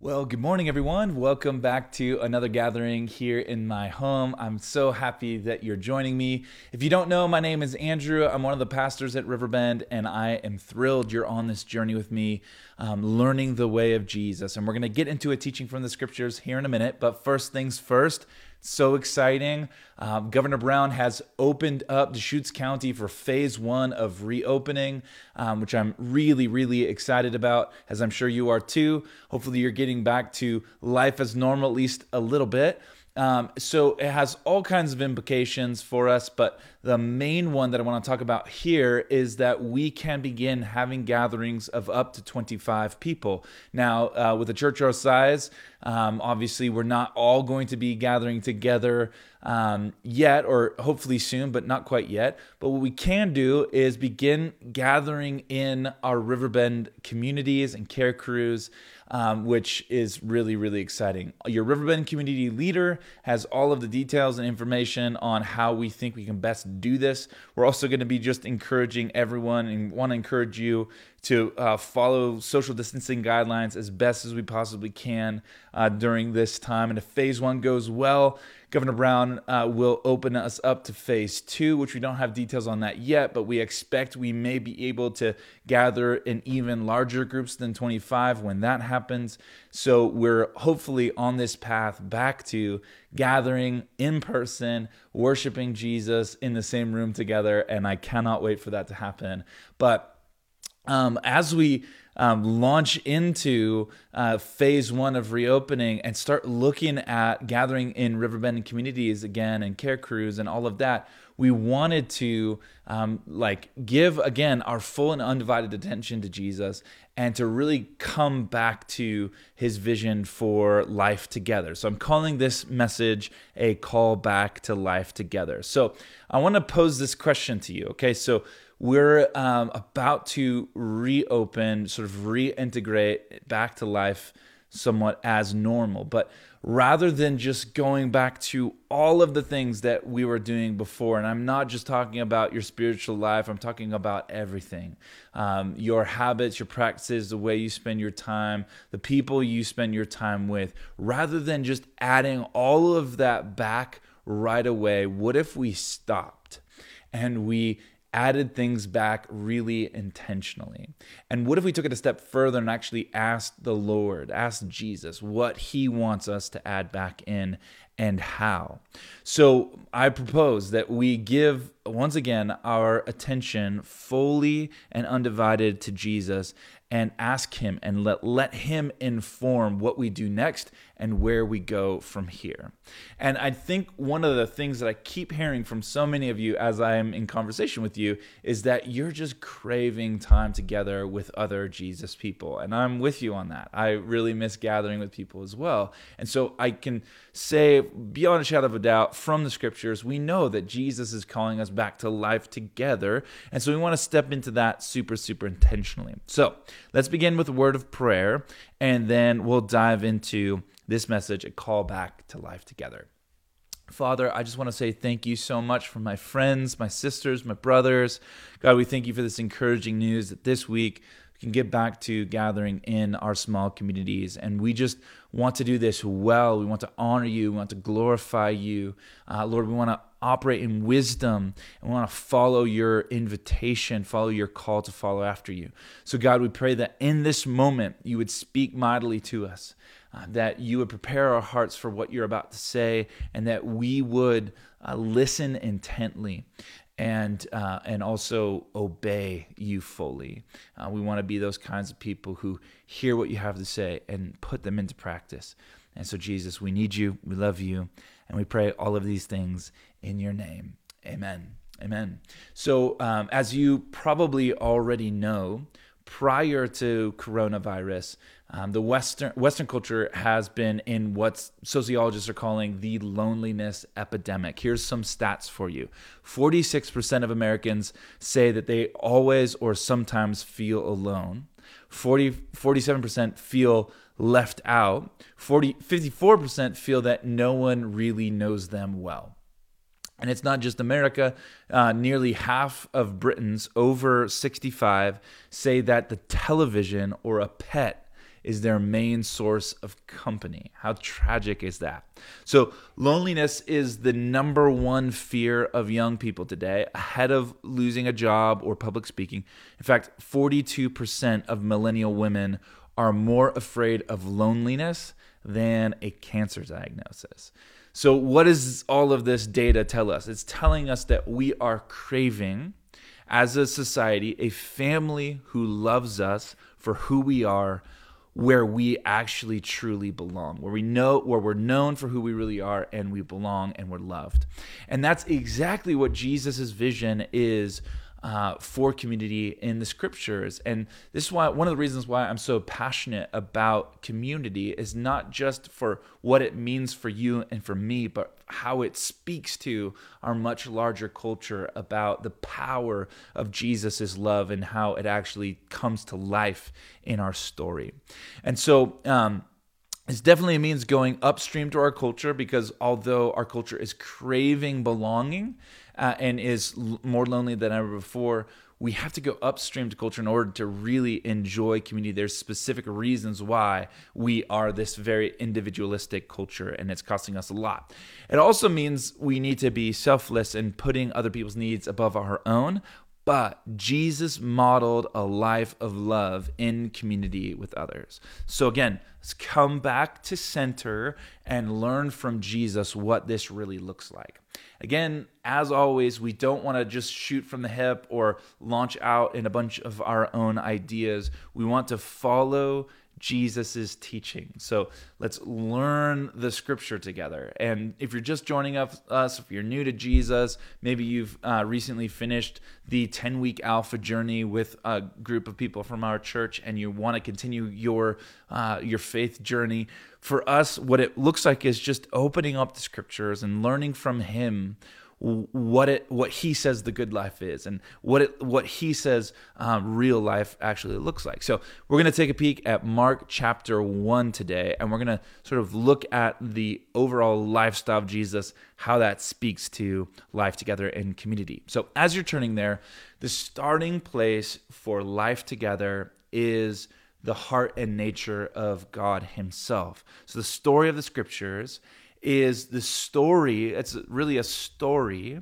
Well, good morning, everyone. Welcome back to another gathering here in my home. I'm so happy that you're joining me. If you don't know, my name is Andrew. I'm one of the pastors at Riverbend, and I am thrilled you're on this journey with me, um, learning the way of Jesus. And we're going to get into a teaching from the scriptures here in a minute. But first things first, so exciting. Um, Governor Brown has opened up Deschutes County for phase one of reopening, um, which I'm really, really excited about, as I'm sure you are too. Hopefully, you're getting back to life as normal, at least a little bit. Um, so it has all kinds of implications for us, but the main one that I want to talk about here is that we can begin having gatherings of up to 25 people. Now, uh, with a church our size, um, obviously we're not all going to be gathering together um, yet, or hopefully soon, but not quite yet. But what we can do is begin gathering in our Riverbend communities and care crews um, which is really, really exciting. Your Riverbend community leader has all of the details and information on how we think we can best do this. We're also going to be just encouraging everyone and want to encourage you to uh, follow social distancing guidelines as best as we possibly can uh, during this time. And if phase one goes well, Governor Brown uh, will open us up to phase two, which we don't have details on that yet, but we expect we may be able to gather in even larger groups than 25 when that happens. So we're hopefully on this path back to gathering in person, worshiping Jesus in the same room together. And I cannot wait for that to happen. But um, as we um, launch into uh, phase one of reopening and start looking at gathering in Riverbend communities again and care crews and all of that, we wanted to um, like give again our full and undivided attention to Jesus and to really come back to his vision for life together. So I'm calling this message a call back to life together. So I want to pose this question to you. Okay, so we're um, about to reopen, sort of reintegrate back to life somewhat as normal. But rather than just going back to all of the things that we were doing before, and I'm not just talking about your spiritual life, I'm talking about everything um, your habits, your practices, the way you spend your time, the people you spend your time with, rather than just adding all of that back right away, what if we stopped and we added things back really intentionally. And what if we took it a step further and actually asked the Lord, asked Jesus what he wants us to add back in and how? So I propose that we give once again our attention fully and undivided to Jesus and ask him and let, let him inform what we do next and where we go from here. And I think one of the things that I keep hearing from so many of you as I'm in conversation with you is that you're just craving time together with other Jesus people. And I'm with you on that. I really miss gathering with people as well. And so I can say, beyond a shadow of a doubt, from the scriptures, we know that Jesus is calling us back to life together. And so we want to step into that super, super intentionally. So let's begin with a word of prayer, and then we'll dive into this message, a call back to life together. Father, I just want to say thank you so much for my friends, my sisters, my brothers. God, we thank you for this encouraging news that this week we can get back to gathering in our small communities. And we just want to do this well. We want to honor you. We want to glorify you. Uh, Lord, we want to operate in wisdom and we want to follow your invitation, follow your call to follow after you. So, God, we pray that in this moment you would speak mightily to us, uh, that you would prepare our hearts for what you're about to say, and that we would uh, listen intently and uh, and also obey you fully. Uh, we want to be those kinds of people who hear what you have to say and put them into practice. And so, Jesus, we need you, we love you, and we pray all of these things in your name. Amen. Amen. So, um, as you probably already know, prior to coronavirus, um, the Western Western culture has been in what sociologists are calling the loneliness epidemic. Here's some stats for you: 46% of Americans say that they always or sometimes feel alone. 40, 47% feel left out. 40, 54% feel that no one really knows them well. And it's not just America. Uh, nearly half of Britons over 65 say that the television or a pet is their main source of company. How tragic is that? So, loneliness is the number one fear of young people today, ahead of losing a job or public speaking. In fact, 42% of millennial women are more afraid of loneliness than a cancer diagnosis. So, what does all of this data tell us? It's telling us that we are craving, as a society, a family who loves us for who we are, where we actually truly belong, where we know, where we're known for who we really are, and we belong and we're loved. And that's exactly what Jesus' vision is uh, for community in the scriptures. And this is why one of the reasons why I'm so passionate about community is not just for what it means for you and for me, but how it speaks to our much larger culture about the power of Jesus' love and how it actually comes to life in our story. And so, um, this definitely means going upstream to our culture because although our culture is craving belonging, uh, and is l- more lonely than ever before, we have to go upstream to culture in order to really enjoy community. There's specific reasons why we are this very individualistic culture, and it's costing us a lot. It also means we need to be selfless and putting other people's needs above our own. But Jesus modeled a life of love in community with others. So, again, let's come back to center and learn from Jesus what this really looks like. Again, as always, we don't want to just shoot from the hip or launch out in a bunch of our own ideas. We want to follow Jesus' teaching. So let's learn the scripture together. And if you're just joining us, if you're new to Jesus, maybe you've uh, recently finished the 10 week Alpha journey with a group of people from our church, and you want to continue your uh, your faith journey. For us, what it looks like is just opening up the scriptures and learning from Him what it what he says the good life is and what it what he says um, real life actually looks like. So we're going to take a peek at mark chapter 1 today and we're going to sort of look at the overall lifestyle of jesus how that speaks to life together in community. So as you're turning there the starting place for life together is the heart and nature of god himself. So the story of the scriptures is the story, it's really a story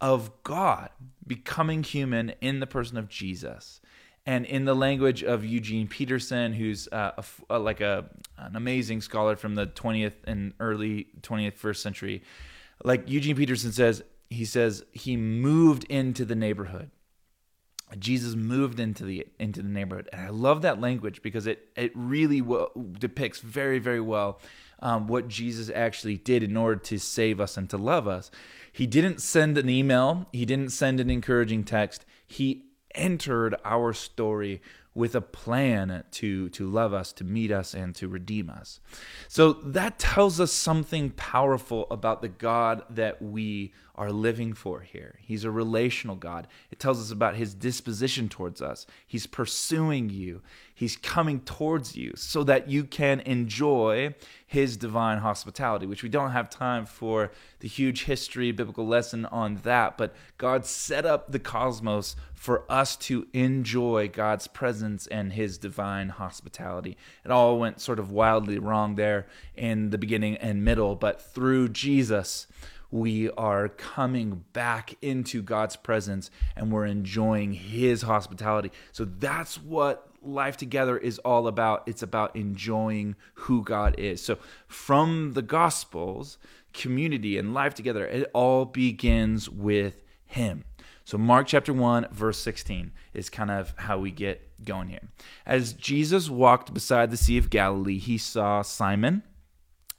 of God becoming human in the person of Jesus. And in the language of Eugene Peterson, who's uh, a, a, like a, an amazing scholar from the 20th and early 20th first century, like Eugene Peterson says, he says he moved into the neighborhood. Jesus moved into the into the neighborhood, and I love that language because it it really well, depicts very very well um, what Jesus actually did in order to save us and to love us. He didn't send an email, he didn't send an encouraging text. He entered our story with a plan to to love us, to meet us and to redeem us. So that tells us something powerful about the God that we are living for here. He's a relational God. It tells us about his disposition towards us. He's pursuing you. He's coming towards you so that you can enjoy his divine hospitality, which we don't have time for the huge history biblical lesson on that, but God set up the cosmos for us to enjoy God's presence and his divine hospitality. It all went sort of wildly wrong there in the beginning and middle, but through Jesus, we are coming back into God's presence and we're enjoying His hospitality. So that's what life together is all about. It's about enjoying who God is. So from the Gospels, community and life together, it all begins with Him. So, Mark chapter 1, verse 16 is kind of how we get going here. As Jesus walked beside the Sea of Galilee, he saw Simon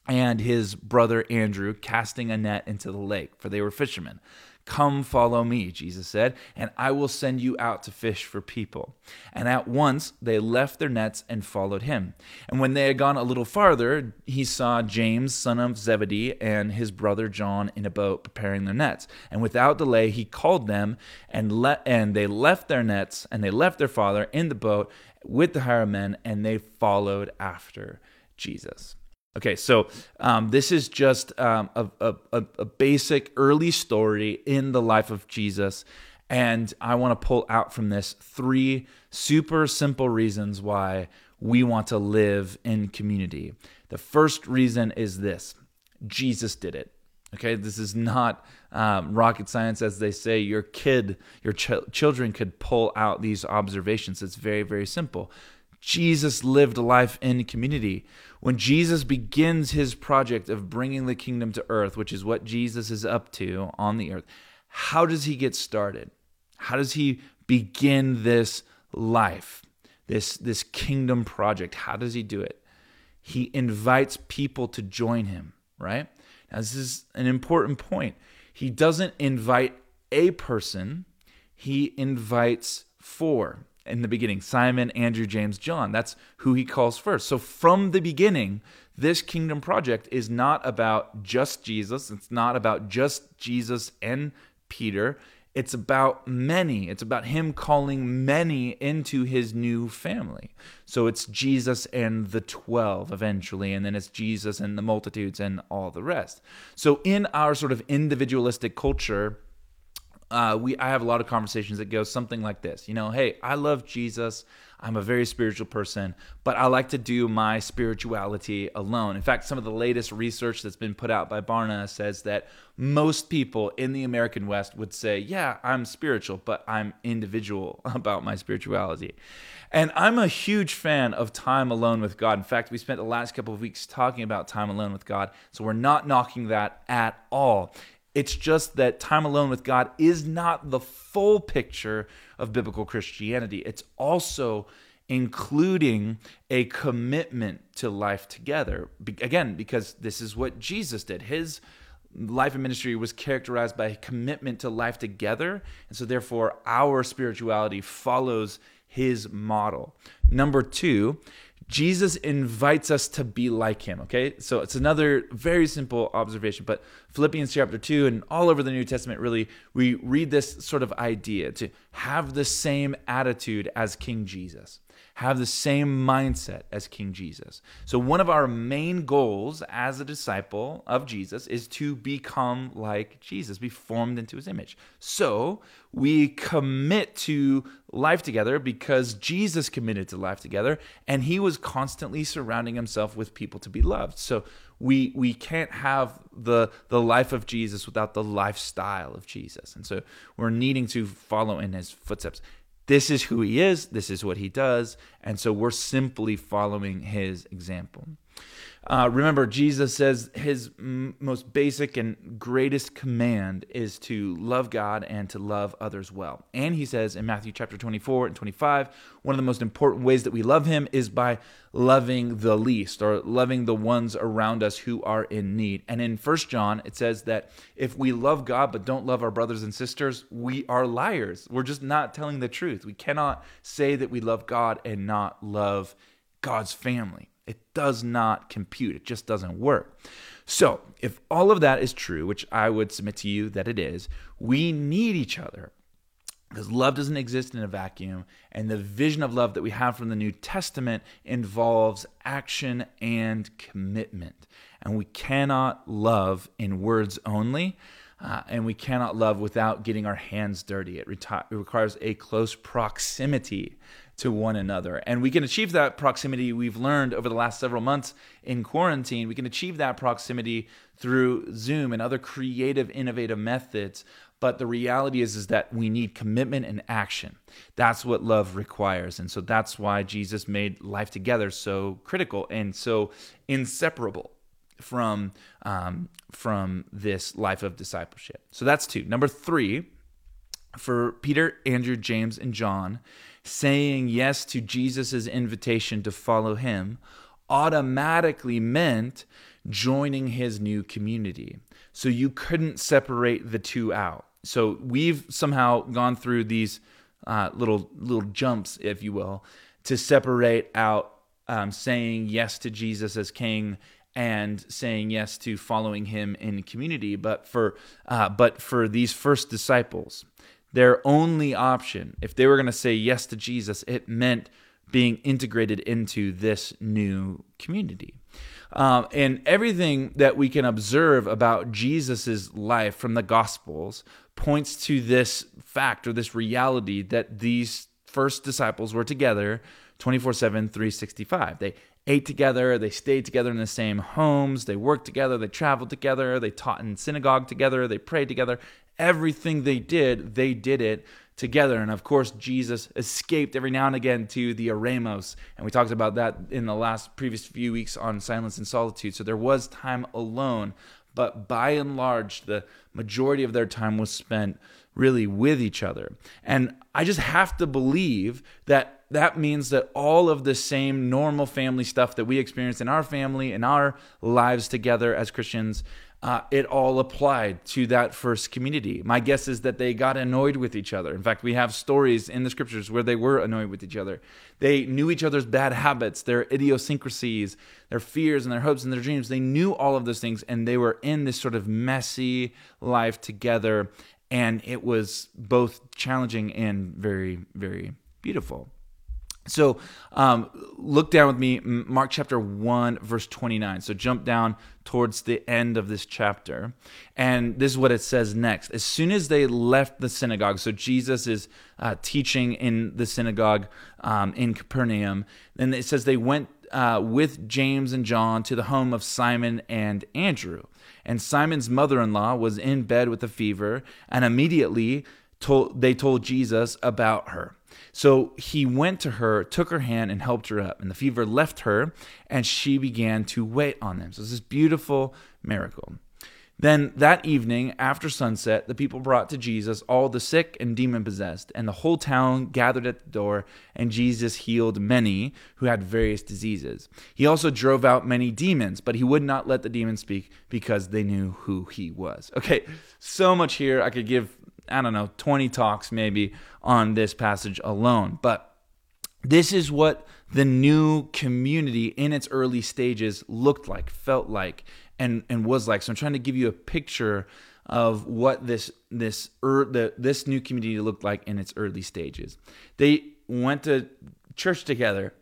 and his brother Andrew casting a net into the lake, for they were fishermen. Come follow me, Jesus said, and I will send you out to fish for people. And at once they left their nets and followed him. And when they had gone a little farther, he saw James, son of Zebedee, and his brother John in a boat preparing their nets. And without delay he called them, and let and they left their nets, and they left their father in the boat with the hired men, and they followed after Jesus. Okay, so um, this is just um, a, a, a basic early story in the life of Jesus. And I want to pull out from this three super simple reasons why we want to live in community. The first reason is this Jesus did it. Okay, this is not um, rocket science, as they say. Your kid, your ch- children could pull out these observations. It's very, very simple. Jesus lived a life in community. When Jesus begins his project of bringing the kingdom to earth, which is what Jesus is up to on the earth, how does he get started? How does he begin this life, this, this kingdom project? How does he do it? He invites people to join him, right? Now, this is an important point. He doesn't invite a person, he invites four in the beginning Simon, Andrew, James, John. That's who he calls first. So from the beginning, this kingdom project is not about just Jesus. It's not about just Jesus and Peter. It's about many. It's about him calling many into his new family. So it's Jesus and the 12 eventually, and then it's Jesus and the multitudes and all the rest. So in our sort of individualistic culture, uh, we I have a lot of conversations that go something like this. You know, hey, I love Jesus. I'm a very spiritual person, but I like to do my spirituality alone. In fact, some of the latest research that's been put out by Barna says that most people in the American West would say, "Yeah, I'm spiritual, but I'm individual about my spirituality." And I'm a huge fan of time alone with God. In fact, we spent the last couple of weeks talking about time alone with God, so we're not knocking that at all. It's just that time alone with God is not the full picture of biblical Christianity. It's also including a commitment to life together. Again, because this is what Jesus did. His life and ministry was characterized by commitment to life together. And so, therefore, our spirituality follows his model. Number two, Jesus invites us to be like him, okay? So it's another very simple observation, but Philippians chapter 2 and all over the New Testament, really, we read this sort of idea to have the same attitude as King Jesus have the same mindset as King Jesus. So, one of our main goals as a disciple of Jesus is to become like Jesus, be formed into his image. So, we commit to life together because Jesus committed to life together and he was constantly surrounding himself with people to be loved. So, we we can't have the the life of Jesus without the lifestyle of Jesus. And so we're needing to follow in his footsteps this is who he is, this is what he does, and so we're simply following his example. Uh, remember, Jesus says his m- most basic and greatest command is to love God and to love others well. And he says in Matthew chapter 24 and 25, one of the most important ways that we love him is by loving the least or loving the ones around us who are in need. And in First John, it says that if we love God but don't love our brothers and sisters, we are liars. We're just not telling the truth. We cannot say that we love God and not love God's family. It does not compute, it just doesn't work. So, if all of that is true, which I would submit to you that it is, we need each other because love doesn't exist in a vacuum. And the vision of love that we have from the New Testament involves action and commitment. And we cannot love in words only. Uh, and we cannot love without getting our hands dirty. It, reti- it requires a close proximity to one another. And we can achieve that proximity we've learned over the last several months in quarantine. We can achieve that proximity through Zoom and other creative, innovative methods. But the reality is, is that we need commitment and action. That's what love requires. And so that's why Jesus made life together so critical and so inseparable from um, from this life of discipleship. So that's two. Number three, for Peter, Andrew, James, and John, saying yes to Jesus' invitation to follow him automatically meant joining his new community. So you couldn't separate the two out. So we've somehow gone through these uh, little little jumps, if you will, to separate out um, saying yes to Jesus as King and saying yes to following Him in community. But for uh, but for these first disciples, their only option, if they were going to say yes to Jesus, it meant being integrated into this new community. Um, and everything that we can observe about Jesus' life from the Gospels points to this fact or this reality that these first disciples were together 24 7, 365. They ate together, they stayed together in the same homes, they worked together, they traveled together, they taught in synagogue together, they prayed together. Everything they did, they did it together. And of course, Jesus escaped every now and again to the Eremos. And we talked about that in the last previous few weeks on silence and solitude. So there was time alone. But by and large, the majority of their time was spent really with each other. And I just have to believe that that means that all of the same normal family stuff that we experience in our family, in our lives together as Christians, uh, it all applied to that first community. My guess is that they got annoyed with each other. In fact, we have stories in the scriptures where they were annoyed with each other. They knew each other's bad habits, their idiosyncrasies, their fears and their hopes and their dreams. They knew all of those things, and they were in this sort of messy life together. And it was both challenging and very, very beautiful. So um, look down with me, Mark chapter 1, verse 29. So jump down towards the end of this chapter. And this is what it says next. As soon as they left the synagogue, so Jesus is uh, teaching in the synagogue um, in Capernaum, and it says they went uh, with James and John to the home of Simon and Andrew. And Simon's mother in law was in bed with a fever, and immediately told, they told Jesus about her. So he went to her, took her hand, and helped her up. And the fever left her, and she began to wait on them. So it's this beautiful miracle. Then that evening, after sunset, the people brought to Jesus all the sick and demon possessed, and the whole town gathered at the door, and Jesus healed many who had various diseases. He also drove out many demons, but he would not let the demons speak because they knew who he was. Okay, so much here. I could give I don't know, 20 talks maybe on this passage alone. But this is what the new community in its early stages looked like, felt like, and, and was like. So I'm trying to give you a picture of what this this er, the, this new community looked like in its early stages. They went to church together,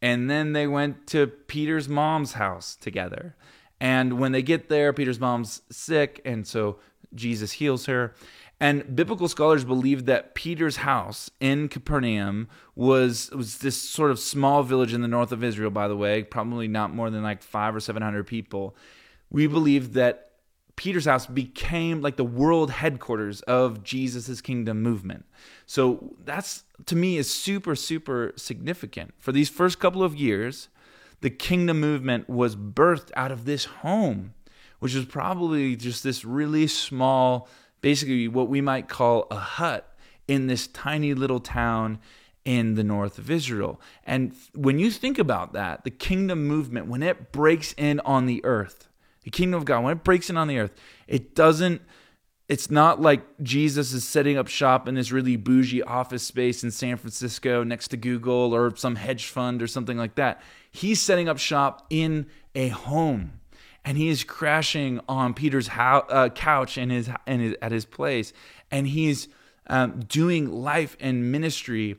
and then they went to Peter's mom's house together. And when they get there, Peter's mom's sick, and so Jesus heals her. And biblical scholars believe that Peter's house in Capernaum was was this sort of small village in the north of Israel, by the way, probably not more than like five or seven hundred people. We believe that Peter's house became like the world headquarters of Jesus' kingdom movement. So that's to me is super, super significant. For these first couple of years, the kingdom movement was birthed out of this home, which was probably just this really small basically what we might call a hut in this tiny little town in the north of Israel. And when you think about that, the kingdom movement, when it breaks in on the earth, the kingdom of God, when it breaks in on the earth, it doesn't, it's not like Jesus is setting up shop in this really bougie office space in San Francisco next to Google or some hedge fund or something like that. He's setting up shop in a home and he is crashing on Peter's uh, couch in his, in his, at his place, and he's um, doing life and ministry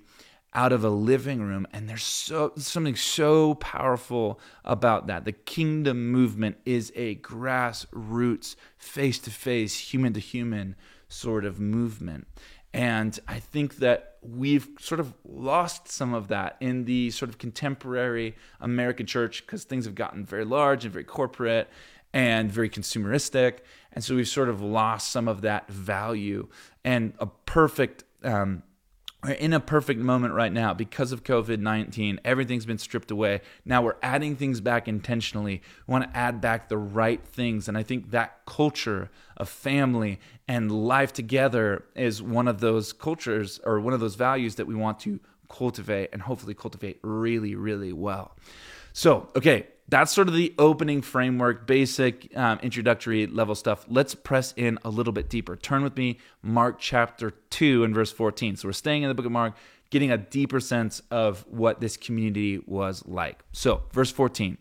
out of a living room. And there's so something so powerful about that. The kingdom movement is a grassroots, face to face, human to human sort of movement. And I think that we've sort of lost some of that in the sort of contemporary American church because things have gotten very large and very corporate and very consumeristic. And so we've sort of lost some of that value. And a perfect um, we're in a perfect moment right now because of COVID 19. Everything's been stripped away. Now we're adding things back intentionally. We want to add back the right things. And I think that culture of family and life together is one of those cultures or one of those values that we want to cultivate and hopefully cultivate really, really well. So, okay, that's sort of the opening framework, basic um, introductory level stuff. Let's press in a little bit deeper. Turn with me, Mark chapter 2 and verse 14. So we're staying in the book of Mark, getting a deeper sense of what this community was like. So, verse 14.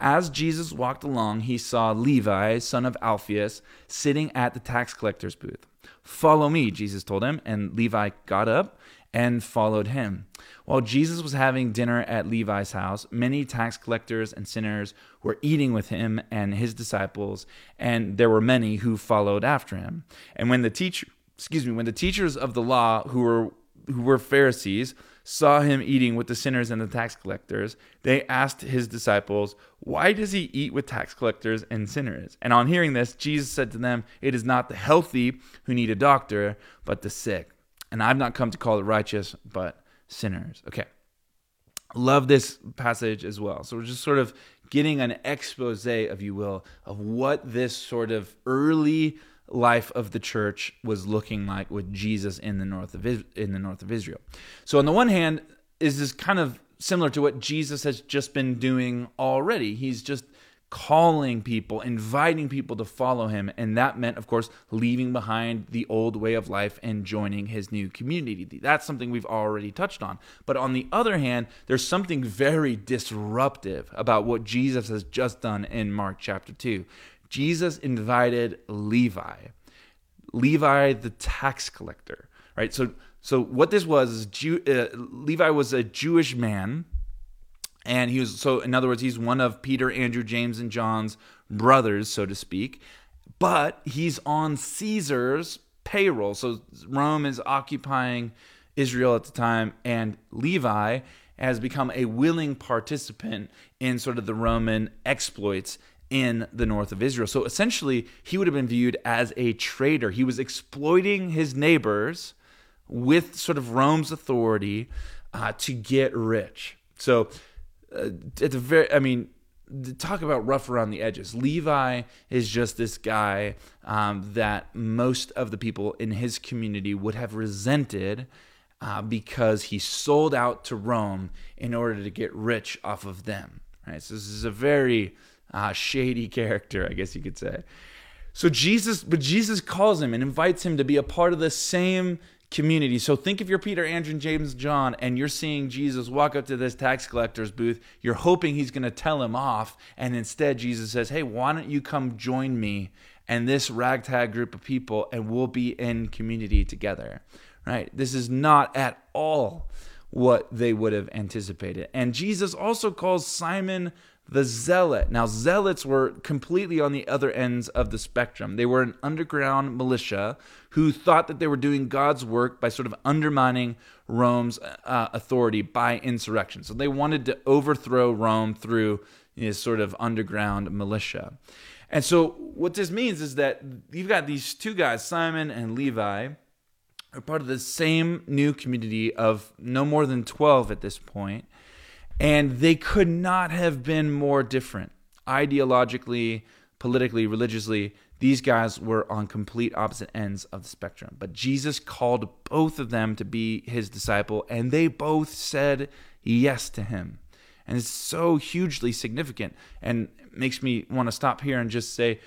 As Jesus walked along, he saw Levi, son of Alphaeus, sitting at the tax collector's booth. Follow me, Jesus told him, and Levi got up and followed him. While Jesus was having dinner at Levi's house, many tax collectors and sinners were eating with him and his disciples, and there were many who followed after him. And when the teacher, excuse me, when the teachers of the law who were who were Pharisees saw him eating with the sinners and the tax collectors, they asked his disciples, Why does he eat with tax collectors and sinners? And on hearing this, Jesus said to them, It is not the healthy who need a doctor, but the sick. And I've not come to call the righteous, but sinners. Okay. Love this passage as well. So we're just sort of getting an expose, if you will, of what this sort of early life of the church was looking like with Jesus in the north of in the north of Israel. So on the one hand, is this kind of similar to what Jesus has just been doing already. He's just calling people, inviting people to follow him. And that meant, of course, leaving behind the old way of life and joining his new community. That's something we've already touched on. But on the other hand, there's something very disruptive about what Jesus has just done in Mark chapter 2. Jesus invited Levi, Levi the tax collector, right? So, so what this was is Jew, uh, Levi was a Jewish man and he was so in other words he's one of peter andrew james and john's brothers so to speak. But he's on caesar's payroll. So rome is occupying israel at the time and levi has become a willing participant in sort of the roman exploits in the north of israel. So essentially he would have been viewed as a traitor. He was exploiting his neighbors with sort of rome's authority uh, to get rich. So uh, at the very, I mean, talk about rough around the edges. Levi is just this guy um, that most of the people in his community would have resented uh, because he sold out to Rome in order to get rich off of them. Right. So this is a very uh, shady character, I guess you could say. So Jesus, but Jesus calls him and invites him to be a part of the same community. So think if you're Peter, Andrew, James, John, and you're seeing Jesus walk up to this tax collector's booth, you're hoping he's going to tell him off. And instead, Jesus says, Hey, why don't you come join me and this ragtag group of people, and we'll be in community together? Right? This is not at all what they would have anticipated. And Jesus also calls Simon the zealot. Now, zealots were completely on the other ends of the spectrum. They were an underground militia who thought that they were doing God's work by sort of undermining Rome's uh, authority by insurrection. So they wanted to overthrow Rome through this sort of underground militia. And so, what this means is that you've got these two guys, Simon and Levi, are part of the same new community of no more than 12 at this point and they could not have been more different. Ideologically, politically, religiously, these guys were on complete opposite ends of the spectrum. But Jesus called both of them to be his disciple, and they both said yes to him. And it's so hugely significant and makes me want to stop here and just say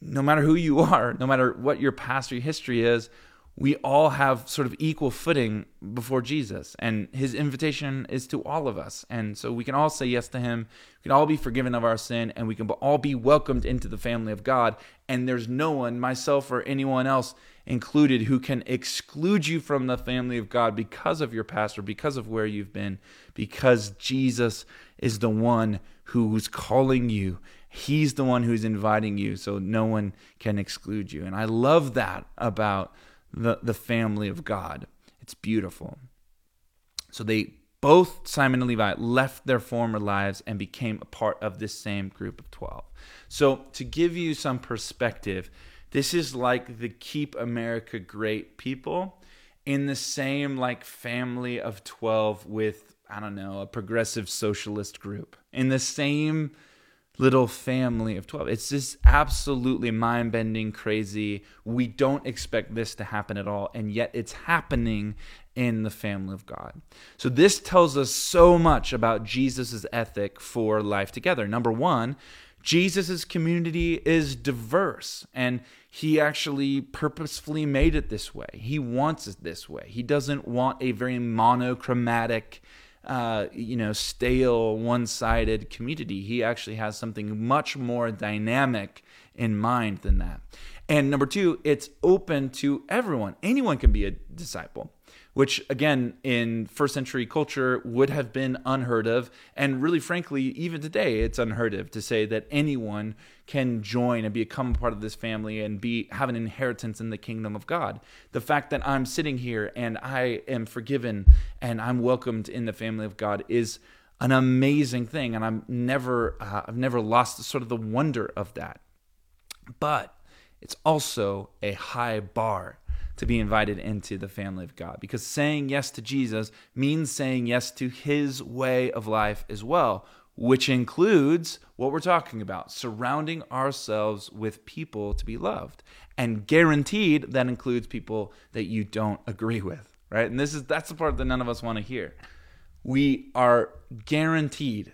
no matter who you are, no matter what your past or your history is, we all have sort of equal footing before Jesus. And his invitation is to all of us. And so we can all say yes to him. We can all be forgiven of our sin and we can all be welcomed into the family of God. And there's no one, myself or anyone else included, who can exclude you from the family of God because of your past or because of where you've been, because Jesus is the one who's calling you. He's the one who's inviting you. So no one can exclude you. And I love that about the, the family of God. It's beautiful. So they both, Simon and Levi, left their former lives and became a part of this same group of 12. So, to give you some perspective, this is like the Keep America Great people in the same like family of 12 with, I don't know, a progressive socialist group. In the same little family of 12. It's just absolutely mind bending, crazy. We don't expect this to happen at all, and yet it's happening in the family of God. So, this tells us so much about Jesus' ethic for life together. Number one, Jesus' community is diverse, and he actually purposefully made it this way. He wants it this way. He doesn't want a very monochromatic, uh, you know, stale, one sided community. He actually has something much more dynamic in mind than that. And number two, it's open to everyone. Anyone can be a disciple. Which again in first century culture would have been unheard of. And really frankly even today it's unheard of to say that anyone can join and become part of this family and be have an inheritance in the kingdom of God. The fact that I'm sitting here and I am forgiven and I'm welcomed in the family of God is an amazing thing and I'm never uh, I've never lost sort of the wonder of that. But it's also a high bar to be invited into the family of God because saying yes to Jesus means saying yes to his way of life as well, which includes what we're talking about surrounding ourselves with people to be loved. And guaranteed that includes people that you don't agree with, right? And this is that's the part that none of us want to hear. We are guaranteed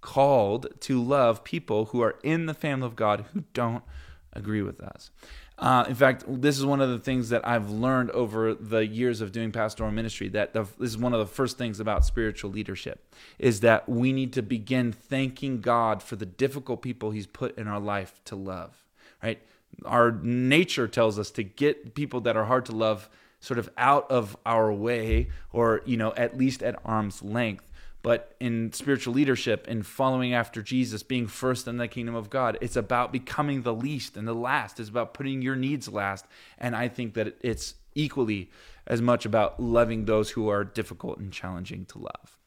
called to love people who are in the family of God who don't agree with us. Uh, in fact, this is one of the things that I've learned over the years of doing pastoral ministry. That the, this is one of the first things about spiritual leadership is that we need to begin thanking God for the difficult people He's put in our life to love. Right? Our nature tells us to get people that are hard to love sort of out of our way, or you know, at least at arm's length but in spiritual leadership in following after Jesus, being first in the kingdom of God, it's about becoming the least and the last. It's about putting your needs last. And I think that it's equally as much about loving those who are difficult and challenging to love.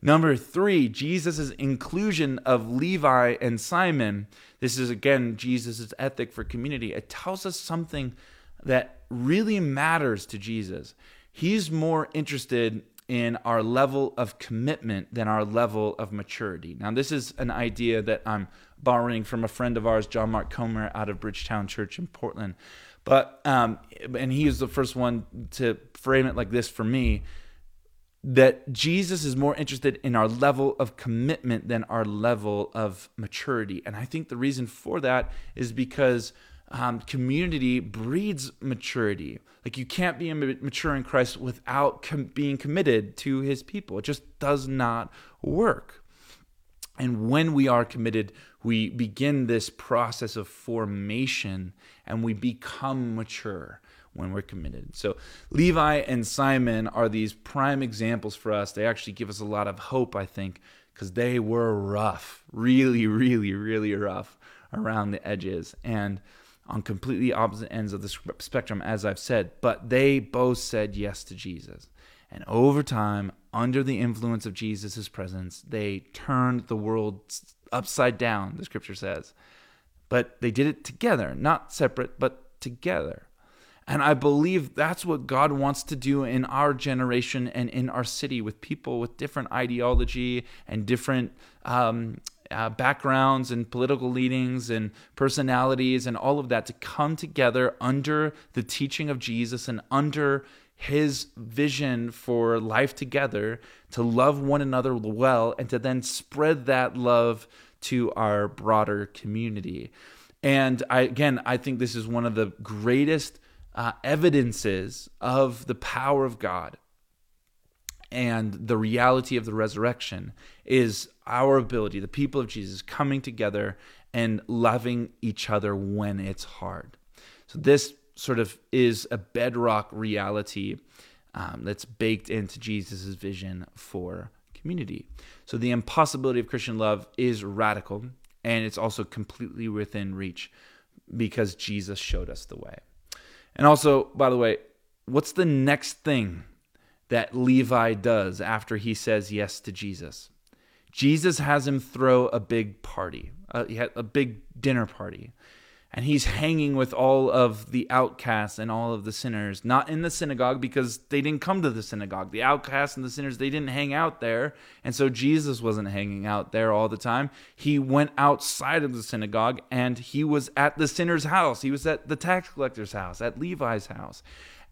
Number three, Jesus' inclusion of Levi and Simon. This is again Jesus' ethic for community. It tells us something that really matters to Jesus. He's more interested in our level of commitment than our level of maturity. Now, this is an idea that I'm borrowing from a friend of ours, John Mark Comer, out of Bridgetown Church in Portland. But um, and he was the first one to frame it like this for me that Jesus is more interested in our level of commitment than our level of maturity. And I think the reason for that is because um, community breeds maturity. Like you can't be mature in Christ without com- being committed to his people. It just does not work. And when we are committed, we begin this process of formation and we become mature when we're committed. So, Levi and Simon are these prime examples for us. They actually give us a lot of hope, I think, because they were rough, really, really, really rough around the edges. And on completely opposite ends of the spectrum, as I've said, but they both said yes to Jesus. And over time, under the influence of Jesus' presence, they turned the world upside down, the scripture says. But they did it together, not separate, but together. And I believe that's what God wants to do in our generation and in our city with people with different ideology and different um, uh, backgrounds and political leanings and personalities and all of that to come together under the teaching of Jesus and under his vision for life together to love one another well and to then spread that love to our broader community. And I, again, I think this is one of the greatest uh, evidences of the power of God and the reality of the resurrection is our ability, the people of Jesus, coming together and loving each other when it's hard. So, this sort of is a bedrock reality um, that's baked into Jesus' vision for community. So, the impossibility of Christian love is radical and it's also completely within reach because Jesus showed us the way. And also, by the way, what's the next thing that Levi does after he says yes to Jesus? Jesus has him throw a big party, had a big dinner party. And he's hanging with all of the outcasts and all of the sinners, not in the synagogue because they didn't come to the synagogue. The outcasts and the sinners, they didn't hang out there. And so Jesus wasn't hanging out there all the time. He went outside of the synagogue and he was at the sinner's house. He was at the tax collector's house, at Levi's house.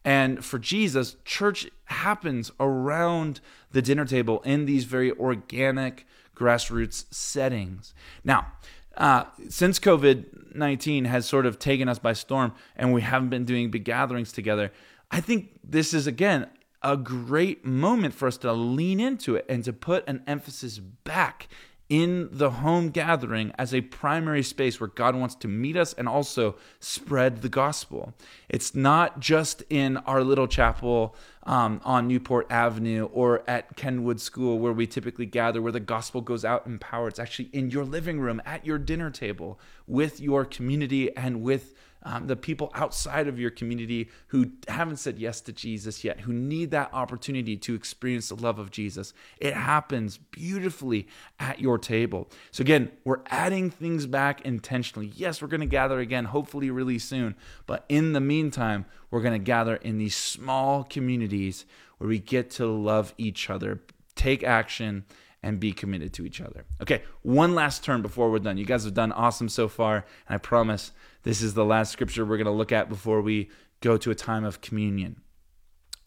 And for Jesus, church happens around the dinner table in these very organic grassroots settings. Now, uh, since COVID 19 has sort of taken us by storm and we haven't been doing big gatherings together, I think this is, again, a great moment for us to lean into it and to put an emphasis back in the home gathering as a primary space where God wants to meet us and also spread the gospel. It's not just in our little chapel um, on Newport Avenue or at Kenwood School where we typically gather, where the gospel goes out in power. It's actually in your living room, at your dinner table, with your community and with um, the people outside of your community who haven't said yes to Jesus yet, who need that opportunity to experience the love of Jesus. It happens beautifully at your table. So, again, we're adding things back intentionally. Yes, we're going to gather again, hopefully, really soon. But in the meantime, we're going to gather in these small communities where we get to love each other, take action, and be committed to each other. Okay, one last turn before we're done. You guys have done awesome so far, and I promise this is the last scripture we're going to look at before we go to a time of communion.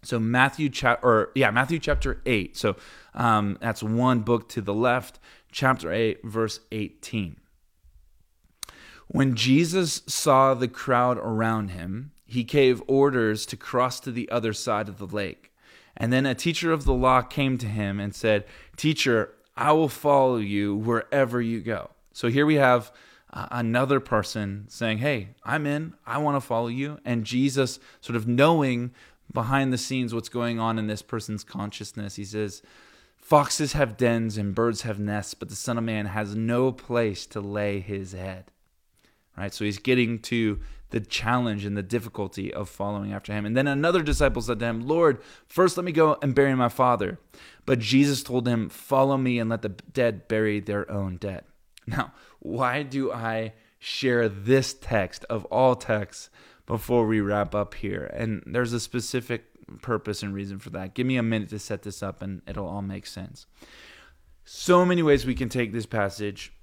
So Matthew chapter, or yeah, Matthew chapter eight. So um, that's one book to the left, chapter eight, verse eighteen. When Jesus saw the crowd around him, he gave orders to cross to the other side of the lake. And then a teacher of the law came to him and said, Teacher, I will follow you wherever you go. So here we have uh, another person saying, Hey, I'm in, I want to follow you. And Jesus, sort of knowing behind the scenes what's going on in this person's consciousness, he says, Foxes have dens and birds have nests, but the Son of Man has no place to lay his head. Right? So he's getting to the challenge and the difficulty of following after him. And then another disciple said to him, Lord, first let me go and bury my father. But Jesus told him, Follow me and let the dead bury their own dead. Now, why do I share this text of all texts before we wrap up here? And there's a specific purpose and reason for that. Give me a minute to set this up and it'll all make sense. So many ways we can take this passage,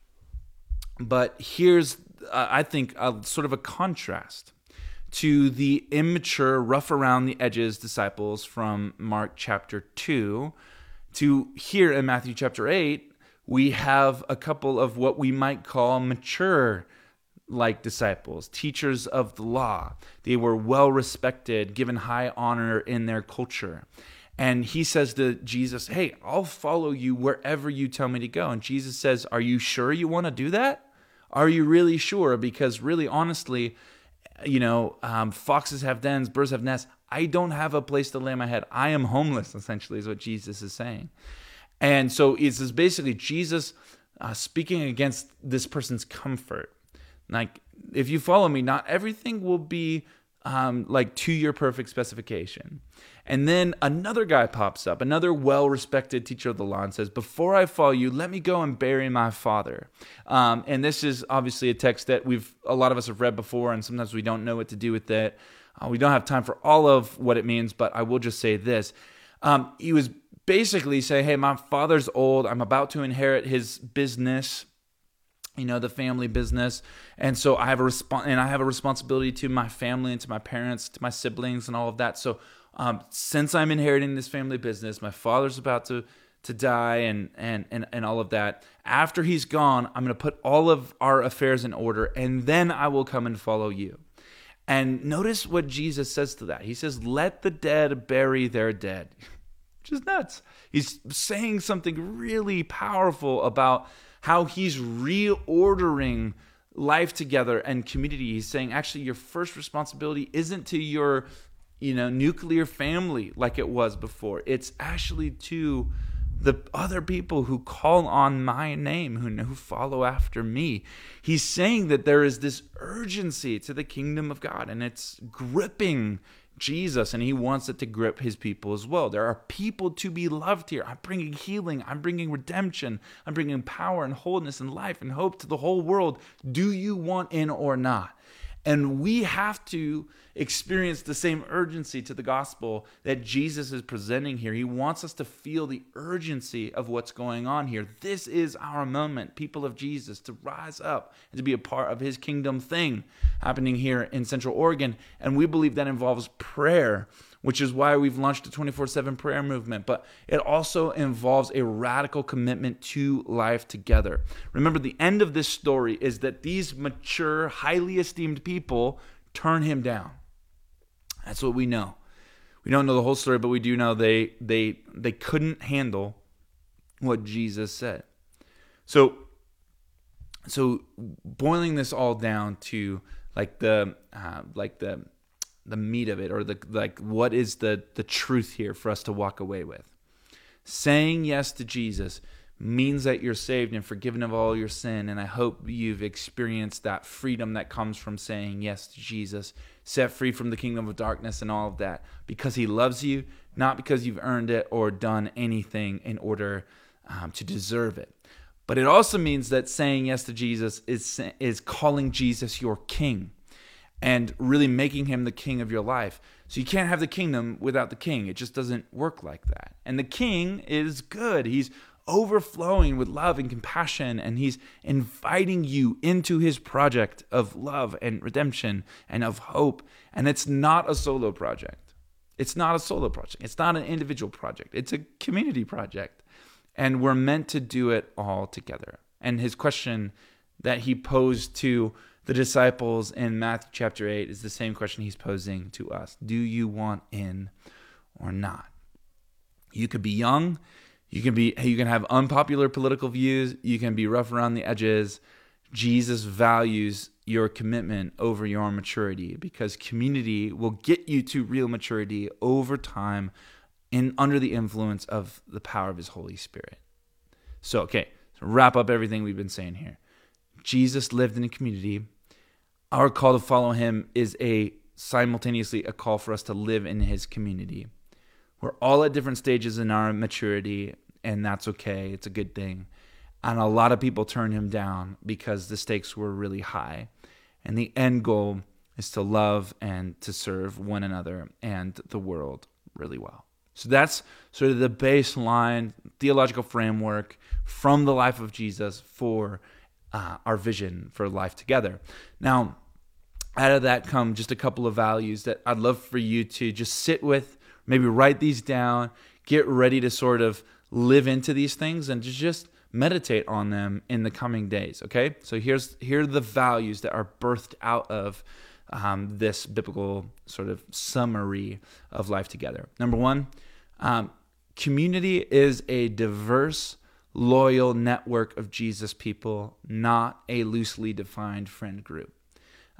but here's uh, I think, a, sort of a contrast to the immature, rough around the edges disciples from Mark chapter 2 to here in Matthew chapter 8, we have a couple of what we might call mature like disciples, teachers of the law. They were well respected, given high honor in their culture. And he says to Jesus, Hey, I'll follow you wherever you tell me to go. And Jesus says, Are you sure you want to do that? Are you really sure? Because really, honestly, you know, um, foxes have dens, birds have nests. I don't have a place to lay my head. I am homeless, essentially, is what Jesus is saying. And so it's basically Jesus uh, speaking against this person's comfort. Like, if you follow me, not everything will be um, like to your perfect specification. And then another guy pops up, another well respected teacher of the law, and says, Before I follow you, let me go and bury my father. Um, and this is obviously a text that we've, a lot of us have read before, and sometimes we don't know what to do with it. Uh, we don't have time for all of what it means, but I will just say this. Um, he was basically saying, Hey, my father's old. I'm about to inherit his business you know the family business. And so i have a response and i have a responsibility to my family and to my parents to my siblings and all of that. So um, since i'm inheriting this family business my father's about to to die and and and, and all of that. After he's gone i'm going to put all of our affairs in order and then i will come and follow you. And notice what jesus says to that. He says let the dead bury their dead. Which is nuts. He's saying something really powerful about how he's reordering life together and community. He's saying actually your first responsibility isn't to your you know nuclear family like it was before. It's actually to the other people who call on my name, who, who follow after me. He's saying that there is this urgency to the kingdom of God, and it's gripping Jesus and he wants it to grip his people as well. There are people to be loved here. I'm bringing healing, I'm bringing redemption, I'm bringing power and wholeness and life and hope to the whole world. Do you want in or not? And we have to experience the same urgency to the gospel that Jesus is presenting here. He wants us to feel the urgency of what's going on here. This is our moment, people of Jesus, to rise up and to be a part of his kingdom thing happening here in Central Oregon. And we believe that involves prayer which is why we've launched a 24 7 prayer movement. But it also involves a radical commitment to life together. Remember, the end of this story is that these mature, highly esteemed people turn him down. That's what we know. We don't know the whole story, but we do know they they they couldn't handle what Jesus said. So, so boiling this all down to like the uh, like the the meat of it or the like what is the the truth here for us to walk away with? Saying yes to jesus means that you're saved and forgiven of all your sin and i hope you've experienced that freedom that comes from saying yes to jesus set free from the kingdom of darkness and all of that because he loves you not because you've earned it or done anything in order um, to deserve it. But it also means that saying yes to jesus is is calling jesus your king and really making him the king of your life. So you can't have the kingdom without the king. It just doesn't work like that. And the king is good. He's overflowing with love and compassion, and he's inviting you into his project of love and redemption and of hope. And it's not a solo project. It's not a solo project. It's not an individual project. It's a community project. And we're meant to do it all together. And his question that he posed to the disciples in Matthew chapter 8 is the same question he's posing to us Do you want in or not? You could be young, you can be you can have unpopular political views, you can be rough around the edges. Jesus values your commitment over your maturity because community will get you to real maturity over time in under the influence of the power of his Holy Spirit. So, okay, so wrap up everything we've been saying here. Jesus lived in a community. Our call to follow him is a simultaneously a call for us to live in his community. We're all at different stages in our maturity, and that's okay. It's a good thing. And a lot of people turn him down because the stakes were really high. And the end goal is to love and to serve one another and the world really well. So that's sort of the baseline theological framework from the life of Jesus for uh, our vision for life together. Now, out of that come just a couple of values that I'd love for you to just sit with, maybe write these down, get ready to sort of live into these things and just meditate on them in the coming days. Okay, so here's here are the values that are birthed out of um, this biblical sort of summary of life together. Number one, um, community is a diverse loyal network of Jesus people, not a loosely defined friend group.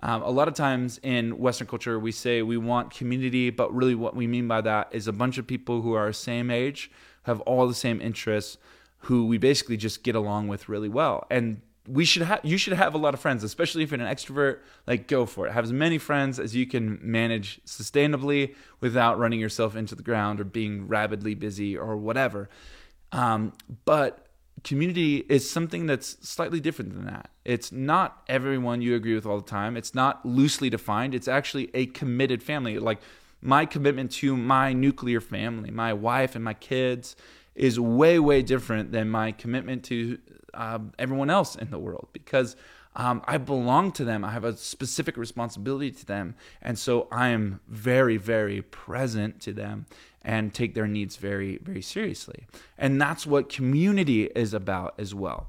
Um, a lot of times in Western culture, we say we want community, but really what we mean by that is a bunch of people who are same age, have all the same interests, who we basically just get along with really well. And we should have you should have a lot of friends, especially if you're an extrovert. Like go for it. Have as many friends as you can manage sustainably without running yourself into the ground or being rabidly busy or whatever. Um, but community is something that's slightly different than that. It's not everyone you agree with all the time. It's not loosely defined. It's actually a committed family. Like my commitment to my nuclear family, my wife and my kids, is way, way different than my commitment to uh, everyone else in the world because um, I belong to them. I have a specific responsibility to them. And so I am very, very present to them and take their needs very, very seriously. And that's what community is about as well.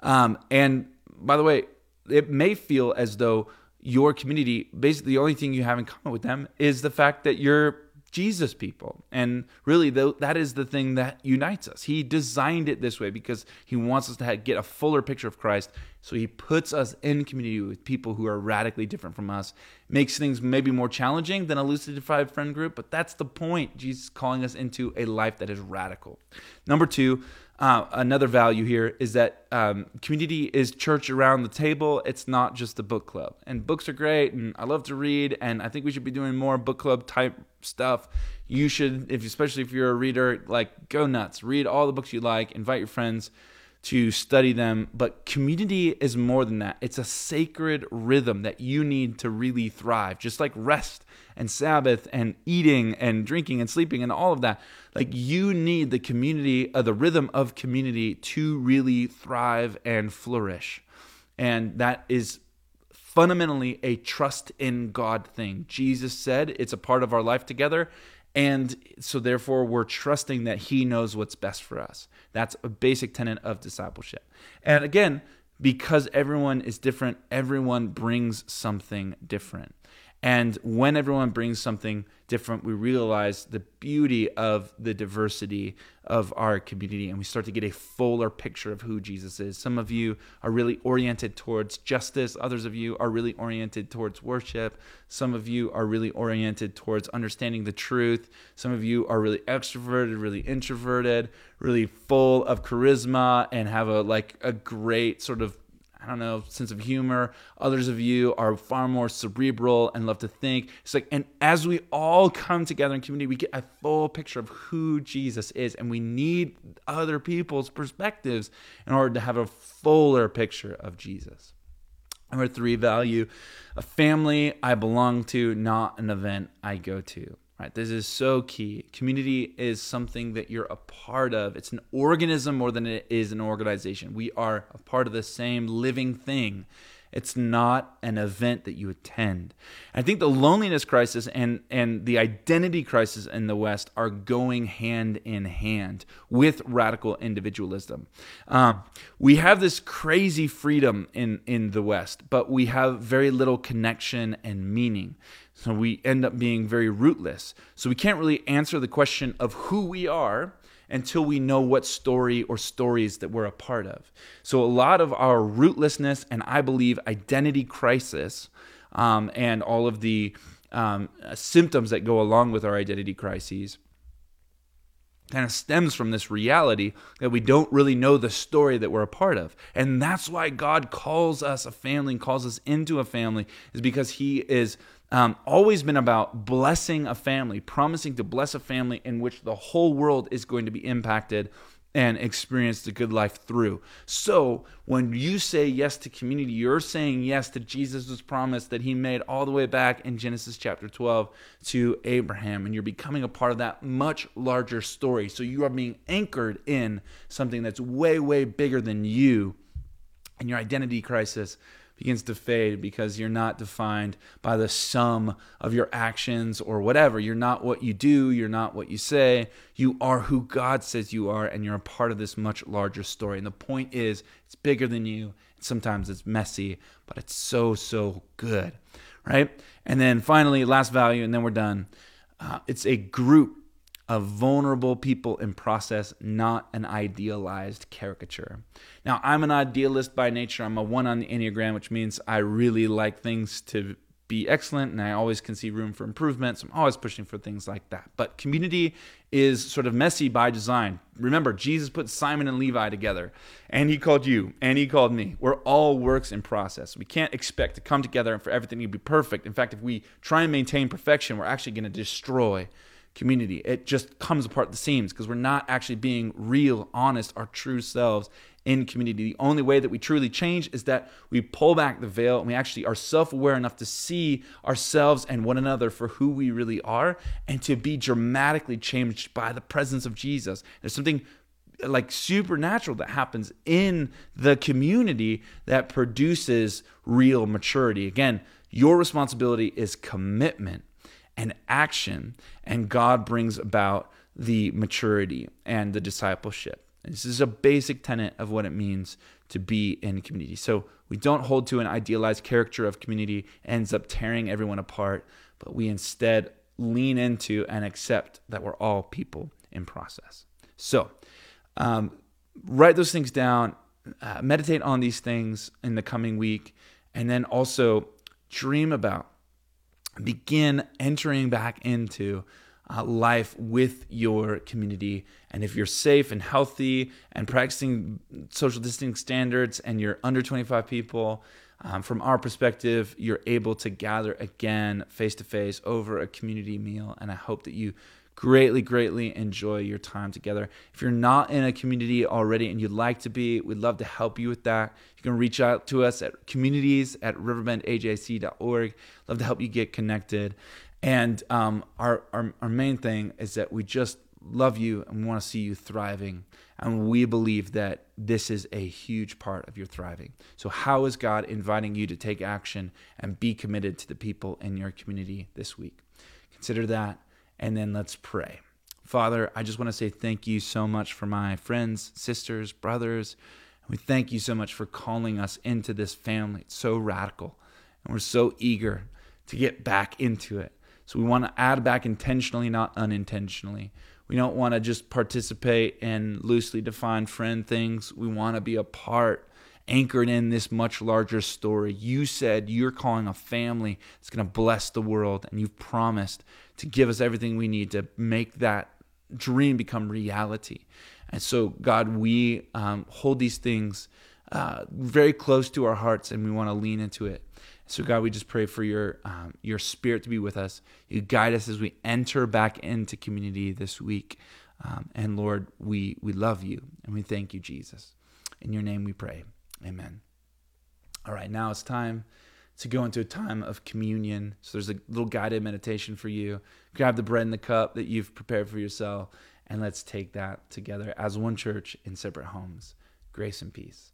Um, and by the way, it may feel as though your community, basically, the only thing you have in common with them is the fact that you're Jesus people. And really, that is the thing that unites us. He designed it this way because he wants us to get a fuller picture of Christ. So he puts us in community with people who are radically different from us. Makes things maybe more challenging than a defined friend group, but that's the point. Jesus calling us into a life that is radical. Number two, uh, another value here is that um, community is church around the table. It's not just a book club. And books are great, and I love to read, and I think we should be doing more book club type stuff. You should, if especially if you're a reader, like go nuts. Read all the books you like. Invite your friends to study them. But community is more than that. It's a sacred rhythm that you need to really thrive, just like rest and Sabbath and eating and drinking and sleeping and all of that. Like you need the community, uh, the rhythm of community to really thrive and flourish. And that is fundamentally a trust in God thing. Jesus said it's a part of our life together. And so, therefore, we're trusting that He knows what's best for us. That's a basic tenet of discipleship. And again, because everyone is different, everyone brings something different. And when everyone brings something different, we realize the beauty of the diversity of our community and we start to get a fuller picture of who Jesus is. Some of you are really oriented towards justice, others of you are really oriented towards worship, some of you are really oriented towards understanding the truth, some of you are really extroverted, really introverted, really full of charisma and have a like a great sort of I don't know, sense of humor. Others of you are far more cerebral and love to think. It's like, and as we all come together in community, we get a full picture of who Jesus is, and we need other people's perspectives in order to have a fuller picture of Jesus. Number three, value a family I belong to, not an event I go to. Right? This is so key. Community is something that you're a part of. It's an organism more than it is an organization. We are a part of the same living thing. It's not an event that you attend. I think the loneliness crisis and, and the identity crisis in the West are going hand in hand with radical individualism. Um, we have this crazy freedom in, in the West, but we have very little connection and meaning. So we end up being very rootless. So we can't really answer the question of who we are until we know what story or stories that we're a part of. So a lot of our rootlessness and I believe identity crisis um, and all of the um, symptoms that go along with our identity crises kind of stems from this reality that we don't really know the story that we're a part of. And that's why God calls us a family and calls us into a family, is because He is um, always been about blessing a family, promising to bless a family in which the whole world is going to be impacted and experience the good life through. So, when you say yes to community, you're saying yes to Jesus' promise that he made all the way back in Genesis chapter 12 to Abraham, and you're becoming a part of that much larger story. So, you are being anchored in something that's way, way bigger than you and your identity crisis begins to fade because you're not defined by the sum of your actions or whatever. You're not what you do, you're not what you say. You are who God says you are, and you're a part of this much larger story. And the point is, it's bigger than you. Sometimes it's messy, but it's so, so good, right? And then finally, last value, and then we're done. Uh, it's a group of vulnerable people in process, not an idealized caricature. Now, I'm an idealist by nature. I'm a one on the Enneagram, which means I really like things to be excellent and I always can see room for improvement. So I'm always pushing for things like that. But community is sort of messy by design. Remember, Jesus put Simon and Levi together, and he called you, and he called me. We're all works in process. We can't expect to come together and for everything to be perfect. In fact, if we try and maintain perfection, we're actually going to destroy community. It just comes apart the seams because we're not actually being real, honest, our true selves in community. The only way that we truly change is that we pull back the veil and we actually are self aware enough to see ourselves and one another for who we really are and to be dramatically changed by the presence of Jesus. There's something like supernatural that happens in the community that produces real maturity. Again, your responsibility is commitment and action, and God brings about the maturity and the discipleship. this is a basic tenet of what it means to be in community. So we don't hold to an idealized character of community ends up tearing everyone apart, but we instead lean into and accept that we're all people in process. So um, write those things down, uh, meditate on these things in the coming week, and then also dream about begin entering back into uh, life with your community. And if you're safe and healthy and practicing social distancing standards and you're under 25 people, um, from our perspective, you're able to gather again face to face over a community meal. And I hope that you greatly, greatly enjoy your time together. If you're not in a community already and you'd like to be, we'd love to help you with that. You can reach out to us at communities at riverbendajc.org. Love to help you get connected. And um, our, our, our main thing is that we just love you and we want to see you thriving. And we believe that this is a huge part of your thriving. So, how is God inviting you to take action and be committed to the people in your community this week? Consider that and then let's pray. Father, I just want to say thank you so much for my friends, sisters, brothers. We thank you so much for calling us into this family. It's so radical. And we're so eager to get back into it. So we want to add back intentionally, not unintentionally. We don't want to just participate in loosely defined friend things. We want to be a part, anchored in this much larger story. You said you're calling a family that's going to bless the world, and you've promised to give us everything we need to make that dream become reality. And so, God, we um, hold these things uh, very close to our hearts, and we want to lean into it. So, God, we just pray for your um, your Spirit to be with us. You guide us as we enter back into community this week. Um, and Lord, we we love you and we thank you, Jesus. In your name we pray. Amen. All right, now it's time to go into a time of communion. So there's a little guided meditation for you. Grab the bread and the cup that you've prepared for yourself, and let's take that together as one church in separate homes. Grace and peace.